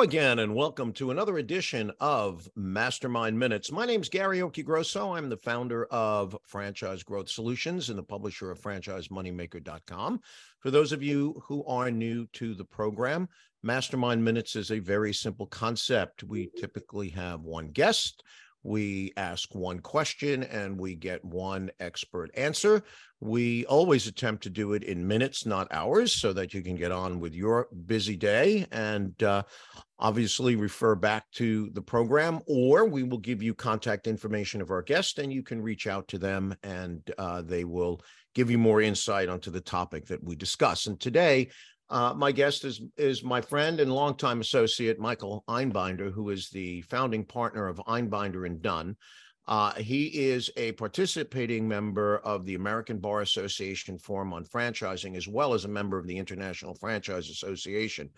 Again, and welcome to another edition of Mastermind Minutes. My name is Gary Occhiogrosso. I'm the founder of Franchise Growth Solutions and the publisher of FranchiseMoneymaker.com. For those of you who are new to the program, Mastermind Minutes is a very simple concept. We typically have one guest we ask one question and we get one expert answer. We always attempt to do it in minutes, not hours, so that you can get on with your busy day and uh, obviously refer back to the program, or we will give you contact information of our guest and you can reach out to them and uh, they will give you more insight onto the topic that we discuss. And today, uh, my guest is is my friend and longtime associate Michael Einbinder, who is the founding partner of Einbinder and Dunn. Uh, he is a participating member of the American Bar Association Forum on Franchising, as well as a member of the International Franchise Association.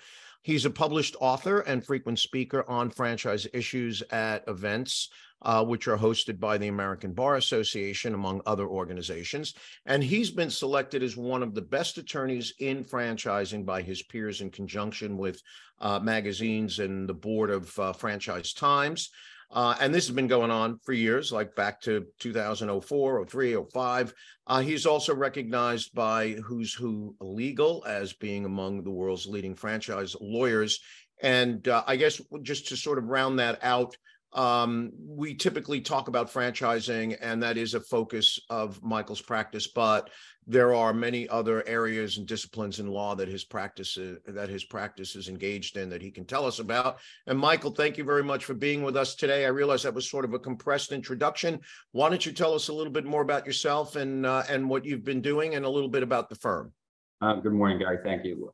He's a published author and frequent speaker on franchise issues at events uh, which are hosted by the American Bar Association, among other organizations. And he's been selected as one of the best attorneys in franchising by his peers in conjunction with uh, magazines and the board of uh, Franchise Times. Uh, and this has been going on for years, like back to 2004, 03, 05. Uh, he's also recognized by Who's Who Legal as being among the world's leading franchise lawyers. And uh, I guess just to sort of round that out, um, we typically talk about franchising, and that is a focus of Michael's practice. But there are many other areas and disciplines in law that his practice that his practice is engaged in that he can tell us about. And Michael, thank you very much for being with us today. I realize that was sort of a compressed introduction. Why don't you tell us a little bit more about yourself and uh, and what you've been doing, and a little bit about the firm? Uh, good morning, Gary. Thank you.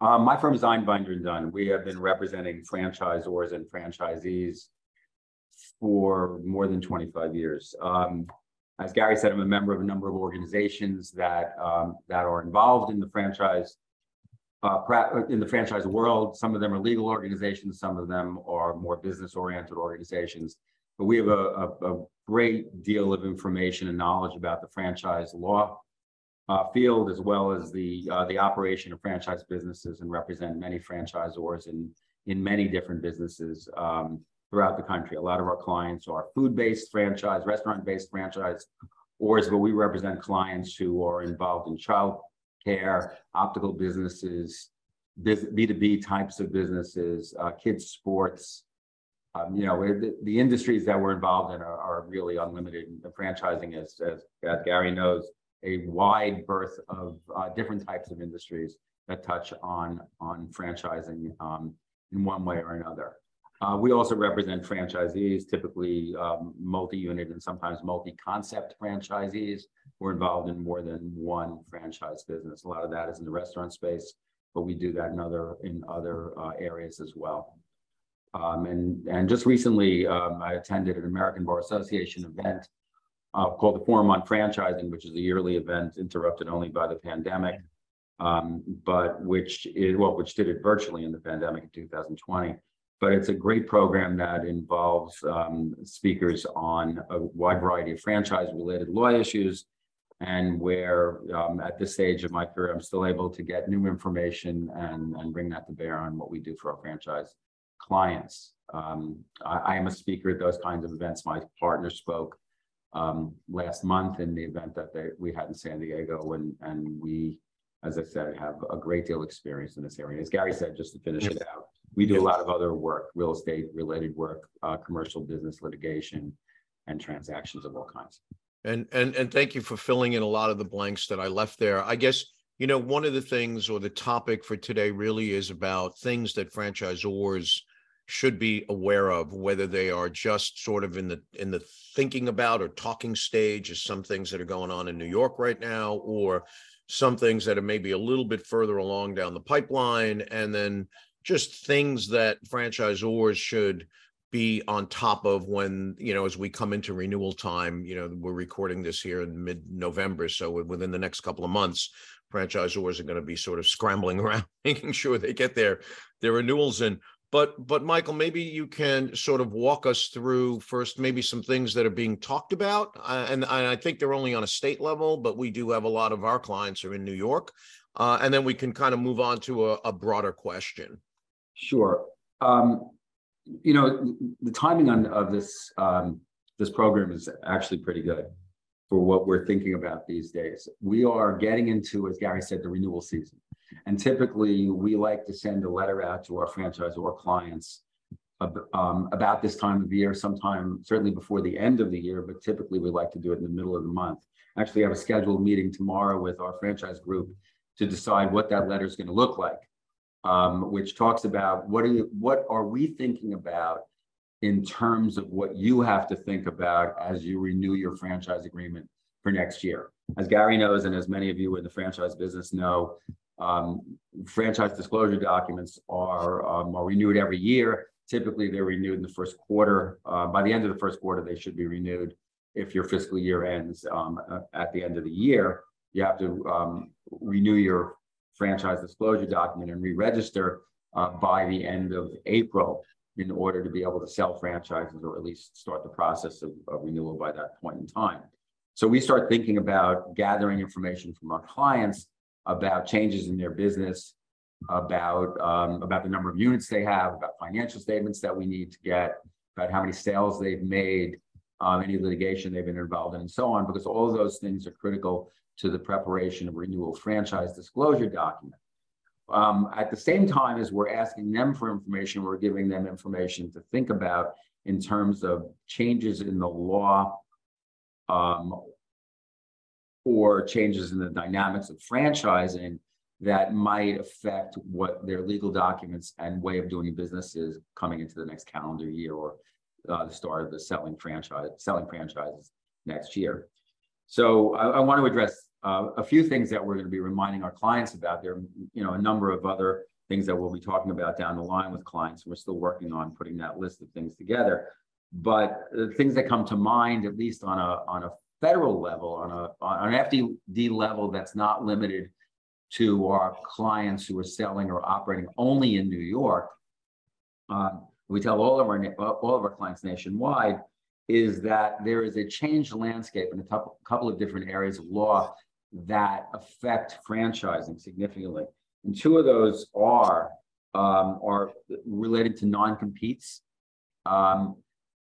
Um, my firm is Einbinder and Dunn. We have been representing franchisors and franchisees for more than 25 years. Um, as Gary said, I'm a member of a number of organizations that um, that are involved in the franchise uh, in the franchise world. Some of them are legal organizations, some of them are more business-oriented organizations. But we have a, a, a, great deal of information and knowledge about the franchise law uh, field, as well as the uh, the operation of franchise businesses, and represent many franchisors in in many different businesses. Um, throughout the country. A lot of our clients are food-based franchise, restaurant-based franchise, or is where we represent clients who are involved in child care, optical businesses, B2B types of businesses, uh, kids sports. Um, you know, the, the, industries that we're involved in are, are really unlimited. The franchising is, as, as, Gary knows, a wide berth of uh, different types of industries that touch on, on franchising um, in one way or another. Uh, we also represent franchisees, typically um, multi-unit and sometimes multi-concept franchisees. We're involved in more than one franchise business. A lot of that is in the restaurant space, but we do that in other in other uh, areas as well. Um, and and just recently, um, I attended an American Bar Association event uh, called the Forum on Franchising, which is a yearly event interrupted only by the pandemic, um, but which is well, which did it virtually in the pandemic in 2020 but it's a great program that involves um, speakers on a wide variety of franchise related law issues and where um, at this stage of my career i'm still able to get new information and, and bring that to bear on what we do for our franchise clients. Um, I, I, am a speaker at those kinds of events. My partner spoke um, last month in the event that they, we had in san diego and, and we as i said have a great deal of experience in this area. As gary said just to finish it out we do a lot of other work, real estate related work, uh, commercial business litigation, and transactions of all kinds. And and and thank you for filling in a lot of the blanks that I left there. I guess you know one of the things or the topic for today really is about things that franchisors should be aware of whether they are just sort of in the in the thinking about or talking stage as some things that are going on in New York right now or some things that are maybe a little bit further along down the pipeline and then just things that franchisors should be on top of when you know as we come into renewal time you know we're recording this here in mid november so within the next couple of months franchisors are going to be sort of scrambling around making sure they get their their renewals in. But but michael maybe you can sort of walk us through first maybe some things that are being talked about uh, and, and i think they're only on a state level but we do have a lot of our clients are in new york uh, and then we can kind of move on to a, a broader question Sure. Um, you know, the timing on of this um, this program is actually pretty good for what we're thinking about these days. We are getting into, as Gary said, the renewal season. And typically, we like to send a letter out to our franchise or clients um, about this time of year, sometime certainly before the end of the year, but typically we like to do it in the middle of the month. Actually, I have a scheduled meeting tomorrow with our franchise group to decide what that letter is going to look like, um, which talks about what are you, what are we thinking about in terms of what you have to think about as you renew your franchise agreement for next year. As Gary knows, and as many of you in the franchise business know, um, franchise disclosure documents are, um, are renewed every year. Typically, they're renewed in the first quarter. Uh, by the end of the first quarter, they should be renewed. If your fiscal year ends um, at the end of the year, you have to um, renew your franchise disclosure document and re-register uh, by the end of April in order to be able to sell franchises or at least start the process of, of renewal by that point in time. So we start thinking about gathering information from our clients about changes in their business, about um, about the number of units they have, about financial statements that we need to get, about how many sales they've made, um, any litigation they've been involved in, and so on, because all of those things are critical to the preparation of renewal franchise disclosure document. Um, at the same time as we're asking them for information, we're giving them information to think about in terms of changes in the law um, or changes in the dynamics of franchising that might affect what their legal documents and way of doing business is coming into the next calendar year or uh, the start of the selling franchise selling franchises next year. So I, I want to address uh, a few things that we're going to be reminding our clients about. There, are, you know, a number of other things that we'll be talking about down the line with clients. We're still working on putting that list of things together. But the things that come to mind, at least on a on a federal level, on a on an FDD level, that's not limited to our clients who are selling or operating only in New York. Um, we tell all of our all of our clients nationwide is that there is a changed landscape in a couple of different areas of law that affect franchising significantly. And two of those are um, are related to non-competes um,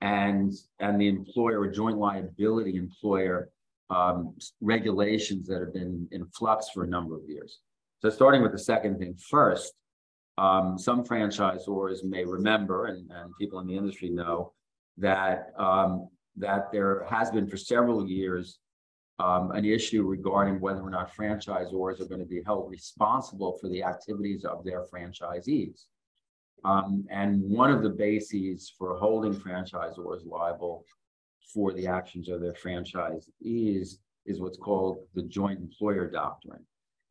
and and the employer or joint liability employer um, regulations that have been in flux for a number of years. So starting with the second thing first, um, some franchisors may remember, and, and people in the industry know, that um, that there has been for several years um, an issue regarding whether or not franchisors are going to be held responsible for the activities of their franchisees. Um, and one of the bases for holding franchisors liable for the actions of their franchisees is what's called the joint employer doctrine.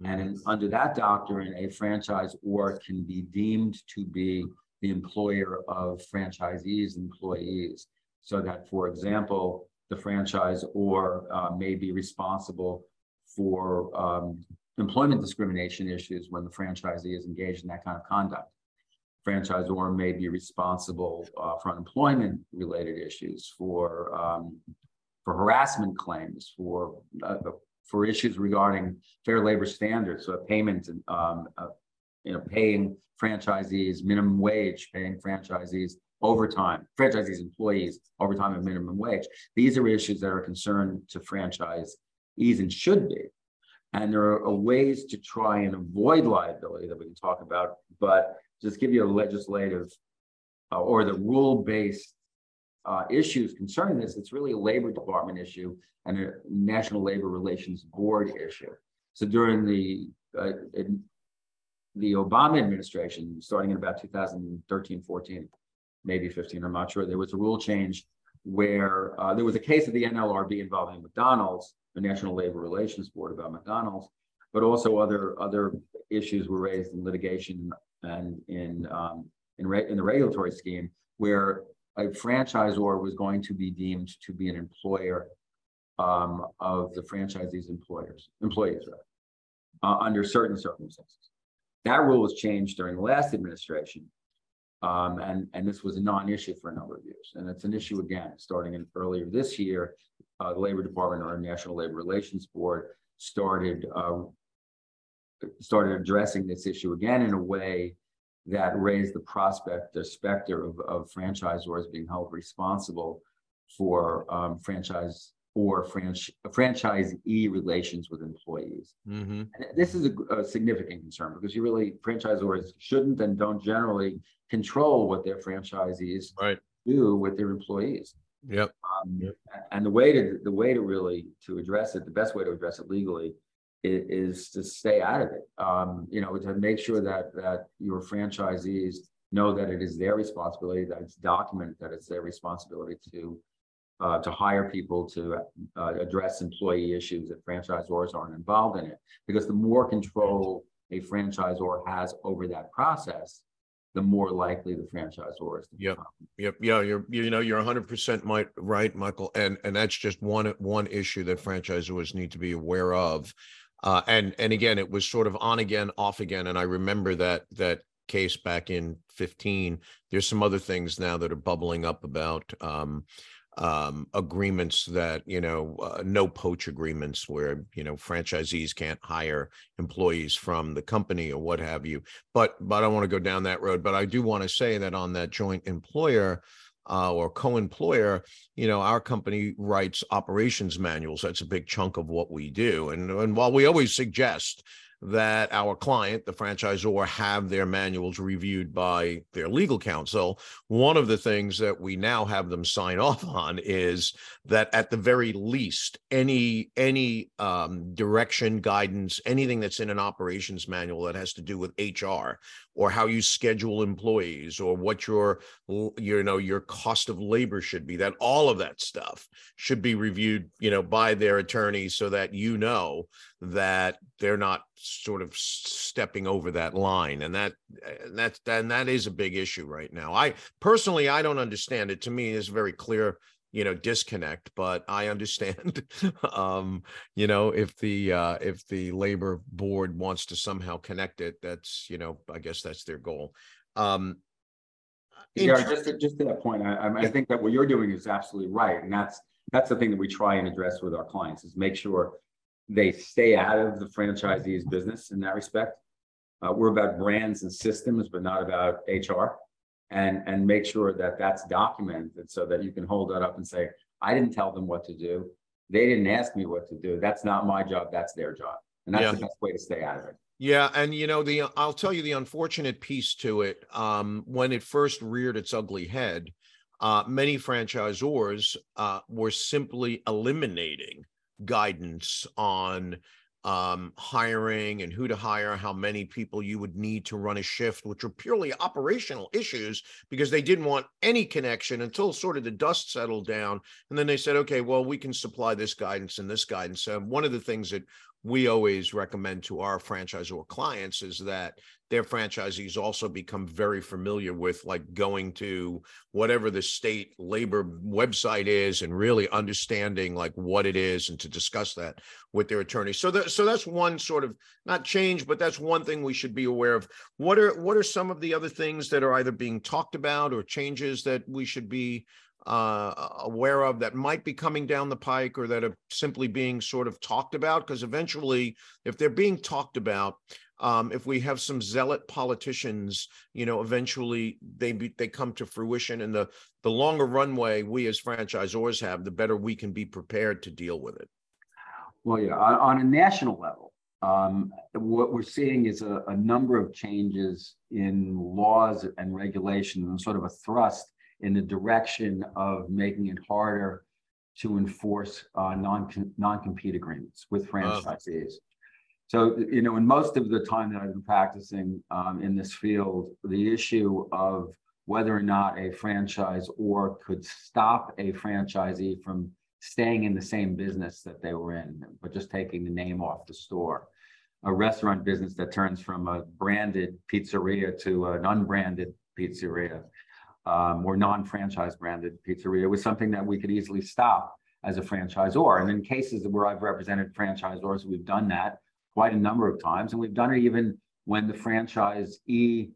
And in, under that doctrine, a franchisor can be deemed to be the employer of franchisees' employees. So that, for example, the franchise or uh, may be responsible for um, employment discrimination issues when the franchisee is engaged in that kind of conduct. Franchisor may be responsible uh, for unemployment related issues, for um, for harassment claims, for uh, for issues regarding fair labor standards, so payment and um, uh, you know paying franchisees minimum wage, paying franchisees overtime, franchisees employees overtime and minimum wage. These are issues that are concerned to franchisees and should be. And there are ways to try and avoid liability that we can talk about, but just give you a legislative uh, or the rule-based uh, issues concerning this, it's really a labor department issue and a National Labor Relations Board issue. So during the uh, the Obama administration, starting in about 2013, 14, maybe 15, I'm not sure, there was a rule change where uh, there was a case of the NLRB involving McDonald's, the National Labor Relations Board about McDonald's, but also other other issues were raised in litigation and in um, in, re- in the regulatory scheme where a franchisor was going to be deemed to be an employer um, of the franchisee's employers employees uh, under certain circumstances. That rule was changed during the last administration, um, and, and this was a non-issue for a number of years. And it's an issue again, starting in earlier this year, uh, the Labor Department or National Labor Relations Board started uh, started addressing this issue again in a way that raise the prospect, the specter of, of franchisors being held responsible for um, franchise or franchise franchisee relations with employees. Mm-hmm. this is a, a, significant concern because you really franchisors shouldn't and don't generally control what their franchisees right. do with their employees. Yep. Um, yep. And the way to the way to really to address it, the best way to address it legally is, is to stay out of it. Um, you know, to make sure that that your franchisees know that it is their responsibility, that it's documented that it's their responsibility to uh, to hire people to uh, address employee issues that franchisors aren't involved in it. Because the more control a franchisor has over that process, the more likely the franchisor is. To yep. Yep. Yeah. You're, you know, you're 100% might, right, Michael. And, and that's just one, one issue that franchisors need to be aware of. Uh, and, and again, it was sort of on again, off again. And I remember that, that case back in 15. There's some other things now that are bubbling up about, um, um, agreements that you know uh, no poach agreements where you know franchisees can't hire employees from the company or what have you but but i don't want to go down that road but i do want to say that on that joint employer uh, or co-employer you know our company writes operations manuals that's a big chunk of what we do and and while we always suggest that our client, the franchisor, have their manuals reviewed by their legal counsel. One of the things that we now have them sign off on is that at the very least, any any um, direction, guidance, anything that's in an operations manual that has to do with HR or how you schedule employees or what your you know your cost of labor should be, that all of that stuff should be reviewed, you know, by their attorney so that you know that they're not sort of stepping over that line. And that and that's and that is a big issue right now. I personally i don't understand it. To me it's very clear you know disconnect but i understand um you know if the uh if the labor board wants to somehow connect it that's you know i guess that's their goal um yeah just to, just to that point I, I think that what you're doing is absolutely right and that's that's the thing that we try and address with our clients is make sure they stay out of the franchisee's business in that respect. Uh, we're about brands and systems, but not about HR. And, and make sure that that's documented so that you can hold that up and say, I didn't tell them what to do. They didn't ask me what to do. That's not my job. That's their job. And that's yeah. the best way to stay out of it. Yeah, and you know the I'll tell you the unfortunate piece to it. Um, when it first reared its ugly head, uh, many franchisors uh, were simply eliminating guidance on um, hiring and who to hire, how many people you would need to run a shift, which were purely operational issues because they didn't want any connection until sort of the dust settled down. And then they said, okay, well, we can supply this guidance and this guidance. Uh, one of the things that we always recommend to our franchise or clients is that their franchisees also become very familiar with like going to whatever the state labor website is and really understanding like what it is and to discuss that with their attorney. So that so that's one sort of not change but that's one thing we should be aware of. What are what are some of the other things that are either being talked about or changes that we should be uh, aware of that might be coming down the pike or that are simply being sort of talked about? Because eventually, if they're being talked about, um, if we have some zealot politicians, you know, eventually they be, they come to fruition, and the the longer runway we as franchisors have, the better we can be prepared to deal with it. Well, yeah, on, on a national level, um, what we're seeing is a, a, number of changes in laws and regulations, and sort of a thrust in the direction of making it harder to enforce uh, non non-compete agreements with franchisees. So, you know, in most of the time that I've been practicing um, in this field, the issue of whether or not a franchise or could stop a franchisee from staying in the same business that they were in, but just taking the name off the store. A restaurant business that turns from a branded pizzeria to an unbranded pizzeria um, or non-franchise branded pizzeria was something that we could easily stop as a franchisor. And in cases where I've represented franchisors, we've done that quite a number of times. And we've done it even when the franchisee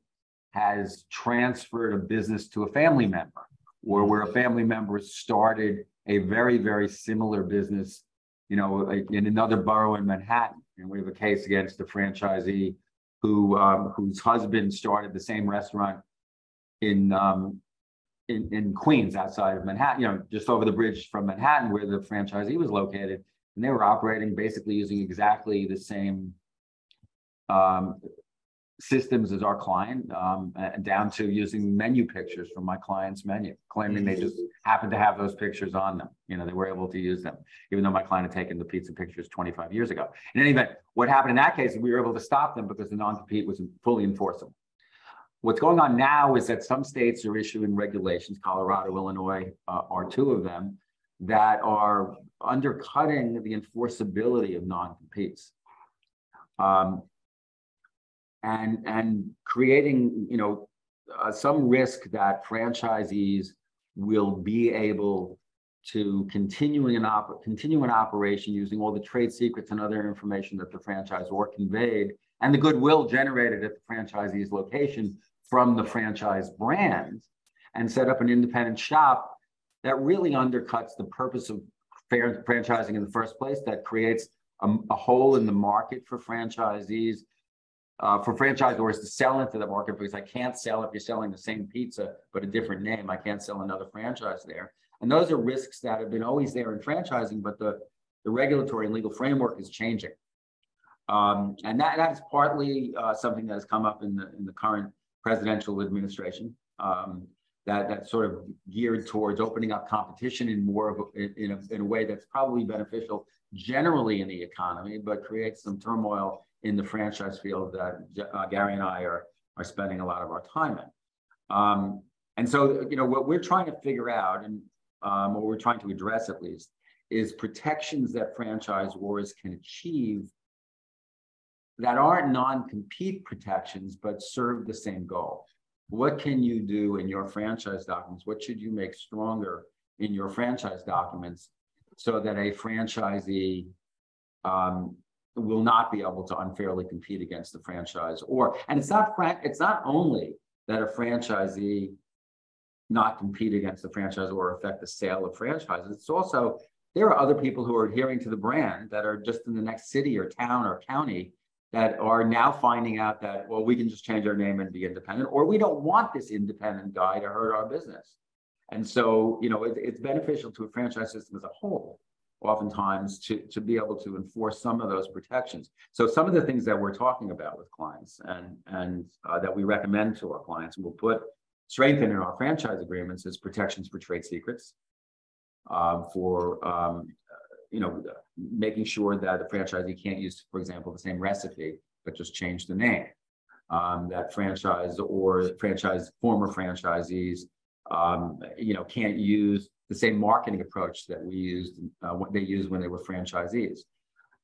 has transferred a business to a family member or where a family member started a very, very similar business, you know, in another borough in Manhattan. And we have a case against the franchisee who um, whose husband started the same restaurant in um, in, in Queens, outside of Manhattan, you know, just over the bridge from Manhattan, where the franchisee was located, and they were operating basically using exactly the same um, systems as our client, um, down to using menu pictures from my client's menu, claiming they just happened to have those pictures on them. You know, they were able to use them, even though my client had taken the pizza pictures 25 years ago. In any event, what happened in that case, we were able to stop them because the non-compete was fully enforceable. What's going on now is that some states are issuing regulations, Colorado, Illinois uh, are two of them, that are undercutting the enforceability of non-competes. Um, and, and creating, you know, uh, some risk that franchisees will be able to continuing an op- continue an operation using all the trade secrets and other information that the franchisor conveyed and the goodwill generated at the franchisee's location from the franchise brand and set up an independent shop that really undercuts the purpose of franchising in the first place, that creates a, a hole in the market for franchisees, uh, for franchisors to sell into the market because I can't sell if you're selling the same pizza but a different name. I can't sell another franchise there. And those are risks that have been always there in franchising, but the, the regulatory and legal framework is changing. Um, and that, that is partly uh, something that has come up in the, in the current presidential administration um, that sort of geared towards opening up competition in more of a, in, a, in a way that's probably beneficial generally in the economy, but creates some turmoil in the franchise field that uh, Gary and I are are spending a lot of our time in. Um, and so, you know, what we're trying to figure out, and um, what we're trying to address at least, is protections that franchisors can achieve that aren't non-compete protections, but serve the same goal. What can you do in your franchise documents? What should you make stronger in your franchise documents so that a franchisee um, will not be able to unfairly compete against the franchise or and it's not it's not only that a franchisee not compete against the franchise or affect the sale of franchises it's also there are other people who are adhering to the brand that are just in the next city or town or county that are now finding out that, well, we can just change our name and be independent, or we don't want this independent guy to hurt our business. And so, you know, it, it's beneficial to a franchise system as a whole, oftentimes, to, to be able to enforce some of those protections. So some of the things that we're talking about with clients and, and uh, that we recommend to our clients, we'll put strengthen in our franchise agreements is protections for trade secrets, uh, for um, you know, making sure that the franchisee can't use, for example, the same recipe, but just change the name. Um, that franchise or franchise former franchisees, um, you know, can't use the same marketing approach that we used, uh, what they used when they were franchisees.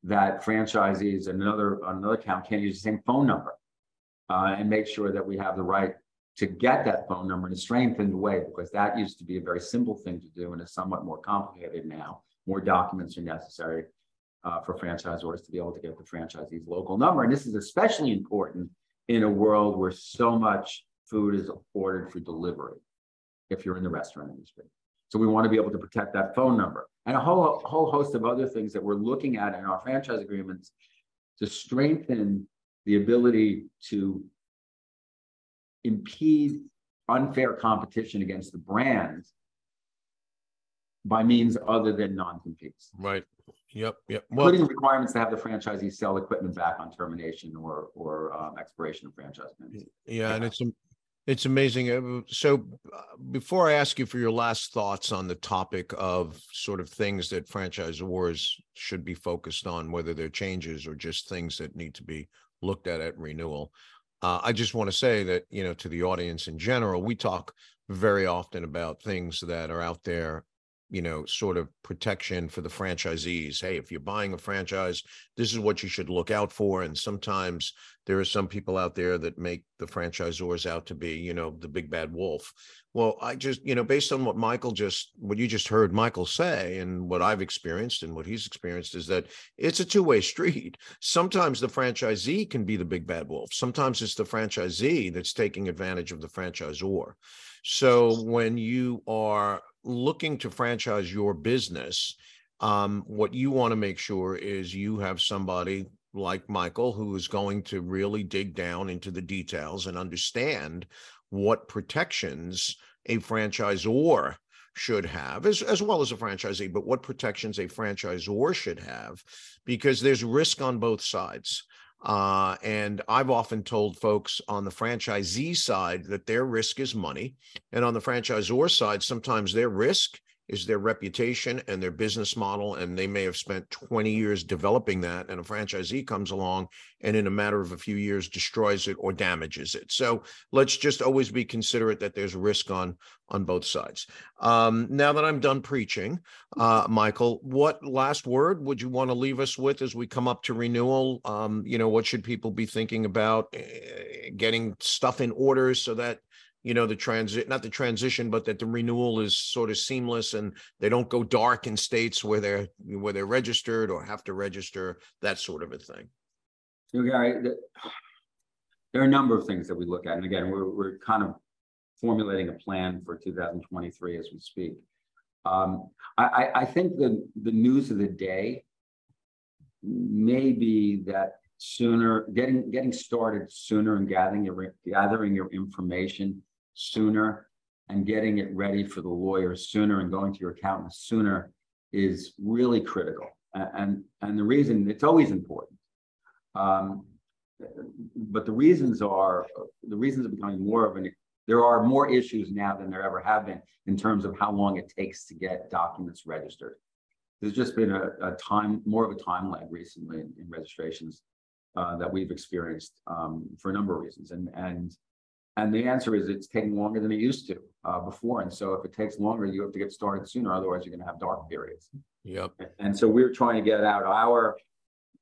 That franchisees, another another account, can't use the same phone number, uh, and make sure that we have the right to get that phone number in a strengthened way, because that used to be a very simple thing to do and is somewhat more complicated now more documents are necessary uh, for franchisors to be able to get the franchisee's local number. And this is especially important in a world where so much food is ordered for delivery if you're in the restaurant industry. So we want to be able to protect that phone number and a whole, whole host of other things that we're looking at in our franchise agreements to strengthen the ability to impede unfair competition against the brands by means other than non-competes. Right. Yep. Yep. Well, including requirements to have the franchisee sell equipment back on termination or or um, expiration of franchise. Yeah, yeah, and it's it's amazing. Uh, so, uh, before I ask you for your last thoughts on the topic of sort of things that franchise franchisors should be focused on, whether they're changes or just things that need to be looked at at renewal, uh, I just want to say that you know to the audience in general, we talk very often about things that are out there you know, sort of protection for the franchisees. Hey, if you're buying a franchise, this is what you should look out for. And sometimes there are some people out there that make the franchisors out to be, you know, the big bad wolf. Well, I just, you know, based on what Michael just, what you just heard Michael say and what I've experienced and what he's experienced is that it's a two way street. Sometimes the franchisee can be the big bad wolf. Sometimes it's the franchisee that's taking advantage of the franchisor. So when you are looking to franchise your business, um, what you want to make sure is you have somebody like Michael, who is going to really dig down into the details and understand what protections a franchisor should have, as, as well as a franchisee, but what protections a franchisor should have, because there's risk on both sides. Uh, and I've often told folks on the franchisee side that their risk is money. And on the franchisor side, sometimes their risk is their reputation and their business model. And they may have spent 20 years developing that. And a franchisee comes along and in a matter of a few years destroys it or damages it. So let's just always be considerate that there's risk on on both sides. Um, now that I'm done preaching, uh, Michael, what last word would you want to leave us with as we come up to renewal? Um, you know, what should people be thinking about uh, getting stuff in order so that you know the transit not the transition but that the renewal is sort of seamless and they don't go dark in states where they're where they're registered or have to register that sort of a thing. The, there are a number of things that we look at. And again we're, we're kind of formulating a plan for 2023 as we speak. Um, I, I think the the news of the day may be that sooner getting getting started sooner and gathering your gathering your information sooner and getting it ready for the lawyer sooner and going to your accountant sooner is really critical. And, and the reason it's always important. Um, but the reasons are the reasons are becoming more of an there are more issues now than there ever have been in terms of how long it takes to get documents registered. There's just been a, a time more of a time lag recently in, in registrations uh, that we've experienced um, for a number of reasons. And and and the answer is it's taking longer than it used to uh, before. And so if it takes longer, you have to get started sooner. Otherwise, you're going to have dark periods. Yep. And so we're trying to get out our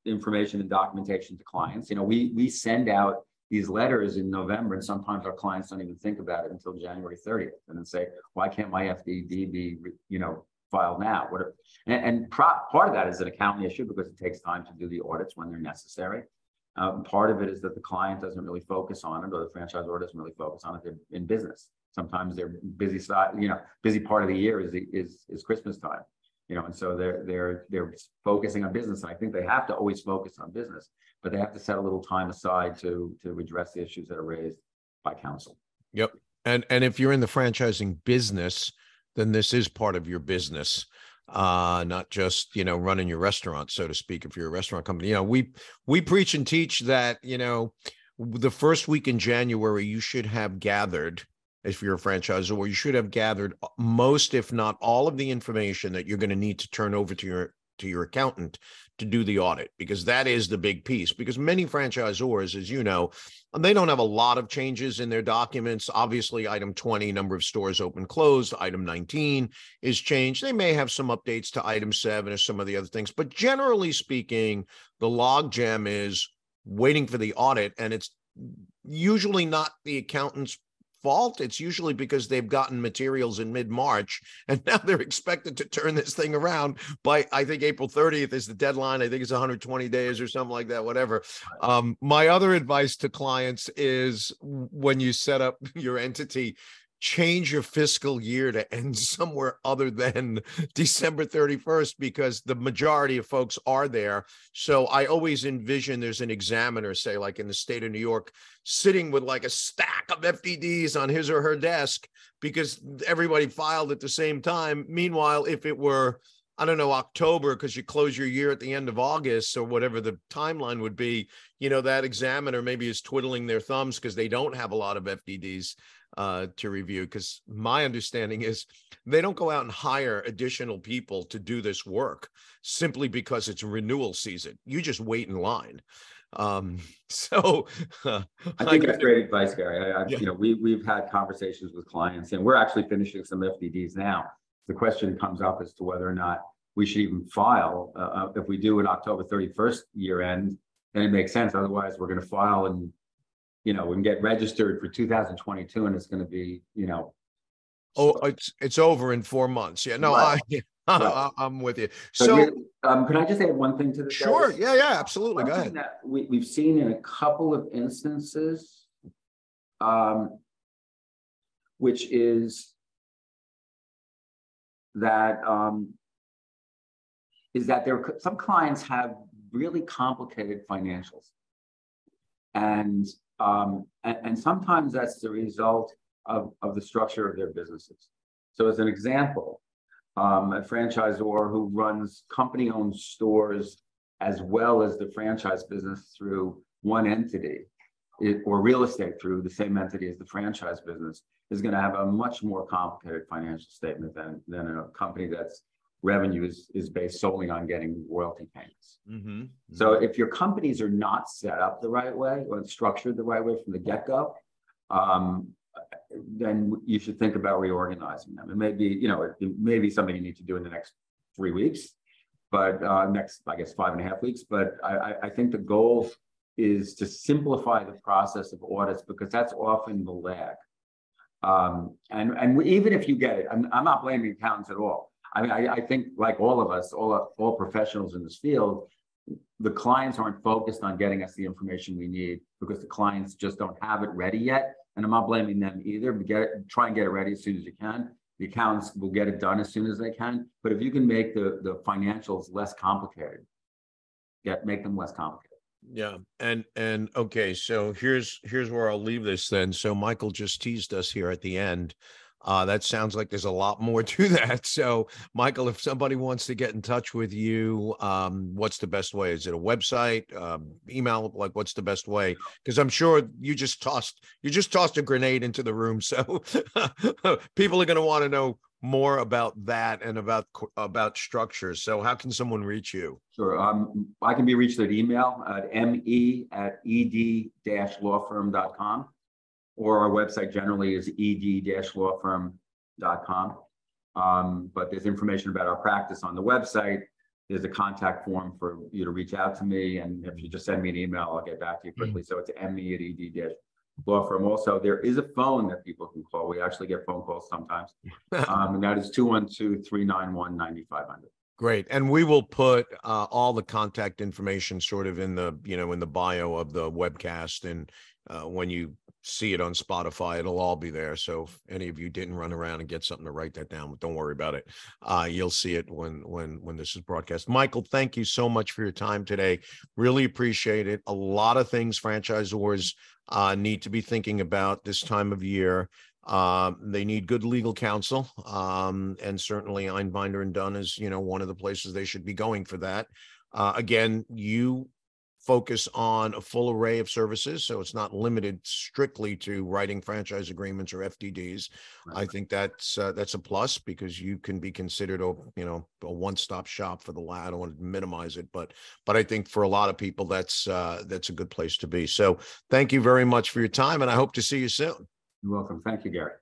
information and documentation to clients. You know, we we send out these letters in November, and sometimes our clients don't even think about it until January 30th, and then say, "Why can't my FDD be, you know, filed now?" What? Are, and, and pro, part of that is an accounting issue because it takes time to do the audits when they're necessary. Um, part of it is that the client doesn't really focus on it, or the franchisor doesn't really focus on it. They're in business. Sometimes they're busy side, you know, busy part of the year is is is Christmas time, you know, and so they're they're they're focusing on business. And I think they have to always focus on business, but they have to set a little time aside to to address the issues that are raised by counsel. Yep, and and if you're in the franchising business, then this is part of your business uh not just you know running your restaurant so to speak if you're a restaurant company. You know we we preach and teach that you know the first week in january you should have gathered if you're a franchisor or you should have gathered most if not all of the information that you're going to need to turn over to your to your accountant to do the audit because that is the big piece because many franchisors as you know they don't have a lot of changes in their documents. Obviously item 20 number of stores open closed item 19 is changed. They may have some updates to item 7 or some of the other things but generally speaking the logjam is waiting for the audit and it's usually not the accountant's fault. It's usually because they've gotten materials in mid March and now they're expected to turn this thing around by, I think, April 30th is the deadline. I think it's 120 days or something like that, whatever. Um, my other advice to clients is when you set up your entity, change your fiscal year to end somewhere other than December 31st because the majority of folks are there. So I always envision there's an examiner, say, like in the state of New York, sitting with like a stack of FDDs on his or her desk because everybody filed at the same time. Meanwhile, if it were I don't know, October, because you close your year at the end of August or whatever the timeline would be, you know, that examiner maybe is twiddling their thumbs because they don't have a lot of FDDs uh, to review because my understanding is they don't go out and hire additional people to do this work simply because it's renewal season. You just wait in line. Um, so uh, I think I that's great advice, Gary. I, I, yeah. You know, we we've had conversations with clients, and we're actually finishing some FDDs now. The question comes up as to whether or not we should even file. Uh, uh if we do an October 31st year end, then it makes sense. Otherwise, we're going to file in you know, and get registered for two thousand twenty-two, and it's gonna be, you know. Oh, it's, it's over in four months. Yeah, no, I, I, I'm with you. So, So, um, can I just add one thing to this? sure, yeah, yeah, absolutely. Go ahead. we, we've seen in a couple of instances. Um. Which is. That, um. Is that there, some clients have really complicated financials. And, um, and, and sometimes that's the result of, of the structure of their businesses. So as an example, um, a franchisor who runs company-owned stores as well as the franchise business through one entity it, or real estate through the same entity as the franchise business is going to have a much more complicated financial statement than, than a company that's revenue is, is based solely on getting royalty payments. Mm-hmm. So if your companies are not set up the right way or structured the right way from the get-go, um, then you should think about reorganizing them. It may be, you know, it, it may be something you need to do in the next three weeks, but uh, next, I guess, five and a half weeks. But I, I think the goal is to simplify the process of audits because that's often the lag. Um, and and even if you get it, I'm, I'm not blaming accountants at all. I mean, I, I think like all of us, all all professionals in this field, the clients aren't focused on getting us the information we need because the clients just don't have it ready yet. And I'm not blaming them either. But get it, try and get it ready as soon as you can. The accountants will get it done as soon as they can. But if you can make the the financials less complicated, get make them less complicated. Yeah, and and okay, so here's here's where I'll leave this then. So Michael just teased us here at the end uh, that sounds like there's a lot more to that. So, Michael, if somebody wants to get in touch with you, um, what's the best way? Is it a website, um, email? Like, what's the best way? Because I'm sure you just tossed you just tossed a grenade into the room, so people are going to want to know more about that and about about structures. So, how can someone reach you? Sure, um, I can be reached at email at me at ed-lawfirm.com or our website generally is ed-lawfirm.com. Um, but there's information about our practice on the website. There's a contact form for you to reach out to me. And if you just send me an email, I'll get back to you quickly. So it's me at ed law firm. Also, there is a phone that people can call. We actually get phone calls sometimes. Um, and that is 212 391 9500. Great. And we will put uh, all the contact information sort of in the, you know, in the bio of the webcast. And uh, when you see it on Spotify. It'll all be there. So if any of you didn't run around and get something to write that down, don't worry about it. Uh, you'll see it when when when this is broadcast. Michael, thank you so much for your time today. Really appreciate it. A lot of things franchisors uh, need to be thinking about this time of year. Uh, they need good legal counsel, um, and certainly Einbinder and Dunn is, you know, one of the places they should be going for that. Uh, again, you focus on a full array of services. So it's not limited strictly to writing franchise agreements or FDDs. I think that's uh, that's a plus because you can be considered a you know a one stop shop for the lad. I don't want to minimize it, but but I think for a lot of people that's uh, that's a good place to be. So thank you very much for your time, and I hope to see you soon. You're welcome. Thank you, Gary.